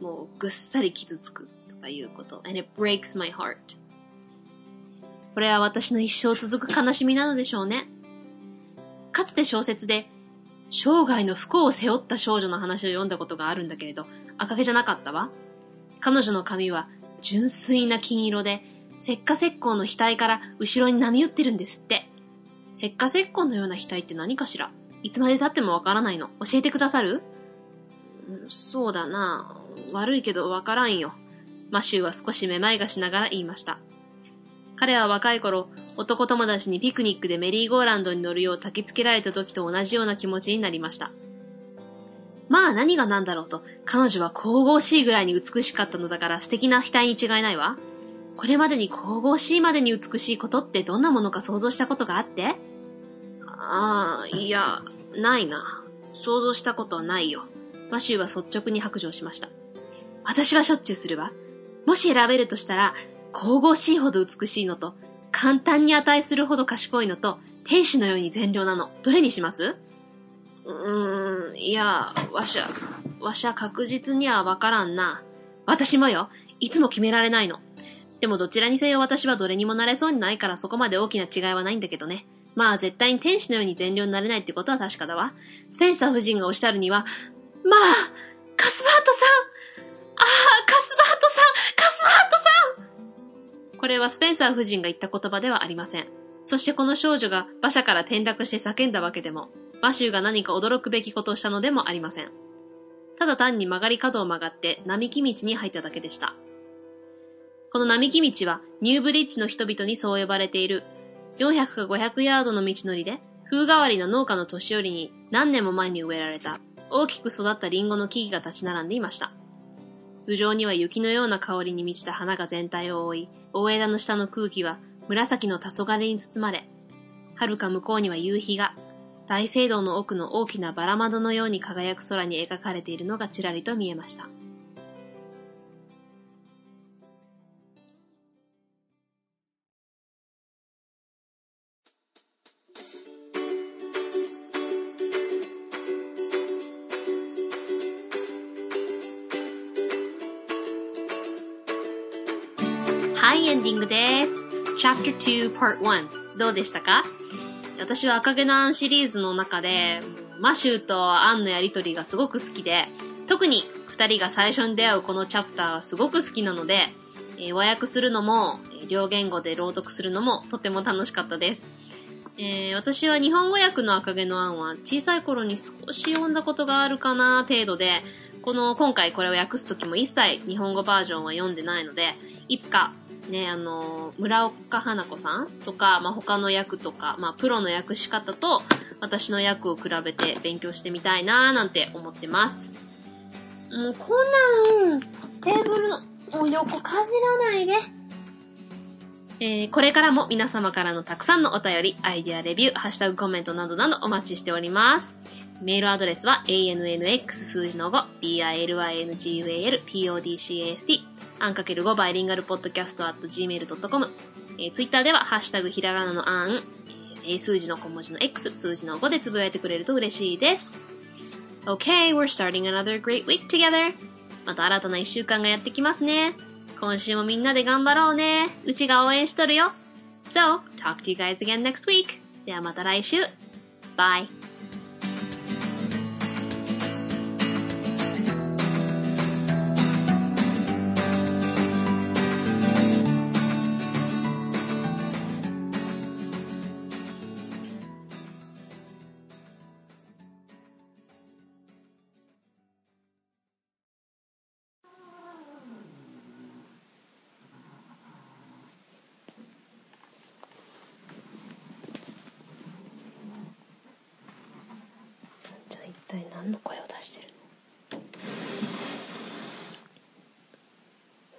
もうぐっさり傷つくとかいうこと。and it breaks my heart. これは私の一生続く悲しみなのでしょうね。かつて小説で、生涯の不幸を背負った少女の話を読んだことがあるんだけれど、赤毛じゃなかったわ。彼女の髪は純粋な金色で、石化石膏の額から後ろに波打ってるんですって。石化石膏のような額って何かしら？いつまで経ってもわからないの。教えてくださる？そうだな。悪いけどわからんよ。マシューは少しめまいがしながら言いました。彼は若い頃、男友達にピクニックでメリーゴーランドに乗るよう焚き付けられた時と同じような気持ちになりました。まあ何が何だろうと、彼女は神々しいぐらいに美しかったのだから素敵な額に違いないわ。これまでに神々しいまでに美しいことってどんなものか想像したことがあって？ああ、いや、ないな。想像したことはないよ。マシューは率直に白状しました。私はしょっちゅうするわ。もし選べるとしたら、神々しいほど美しいのと、簡単に値するほど賢いのと、天使のように善良なの。どれにします？うーん、いや、わしゃ、わしゃ確実にはわからんな。私もよ。いつも決められないの。でもどちらにせよ私はどれにもなれそうにないからそこまで大きな違いはないんだけどね。まあ絶対に天使のように善良になれないってことは確かだわ。スペンサー夫人がおっしゃるには、まあ、カスバートさんああ、カスバートさんカスバートさんこれはスペンサー夫人が言った言葉ではありません。そしてこの少女が馬車から転落して叫んだわけでも、マシューが何か驚くべきことをしたのでもありません。ただ単に曲がり角を曲がって並木道に入っただけでした。この並木道はニューブリッジの人々にそう呼ばれている400か500ヤードの道のりで、風変わりな農家の年寄りに何年も前に植えられた大きく育ったリンゴの木々が立ち並んでいました。頭上には雪のような香りに満ちた花が全体を覆い、大枝の下の空気は紫の黄昏に包まれ、遥か向こうには夕日が、大聖堂の奥の大きなバラ窓のように輝く空に描かれているのがちらりと見えました。はい、エンディングです。Chapter 2 Part 1どうでしたか？私は赤毛のアンシリーズの中で、マシューとアンのやりとりがすごく好きで、特に二人が最初に出会うこのチャプターがすごく好きなので、えー和訳するのも、両言語で朗読するのもとても楽しかったです。えー私は日本語訳の赤毛のアンは小さい頃に少し読んだことがあるかな程度で、この今回これを訳す時も一切日本語バージョンは読んでないので、いつかね、あの、村岡花子さんとか、まあ、他の役とか、まあ、プロの訳し方と私の役を比べて勉強してみたいなーなんて思ってます。もうこんなん、テーブルの横かじらないで。えーこれからも皆様からのたくさんのお便り、アイデアレビュー、ハッシュタグコメントなどなどお待ちしております。メールアドレスは annx 数字の5、bilyngual, podcast, アンかける5バイリンガルポッドキャスト at gmail.com、えー、ツイッターではハッシュタグひらがなのアン、えー数字の小文字の X、数字の5でつぶやいてくれると嬉しいです。Okay, we're starting another great week together. また新たな一週間がやってきますね。今週もみんなで頑張ろうね。うちが応援しとるよ。So, talk to you guys again next week. ではまた来週。Bye.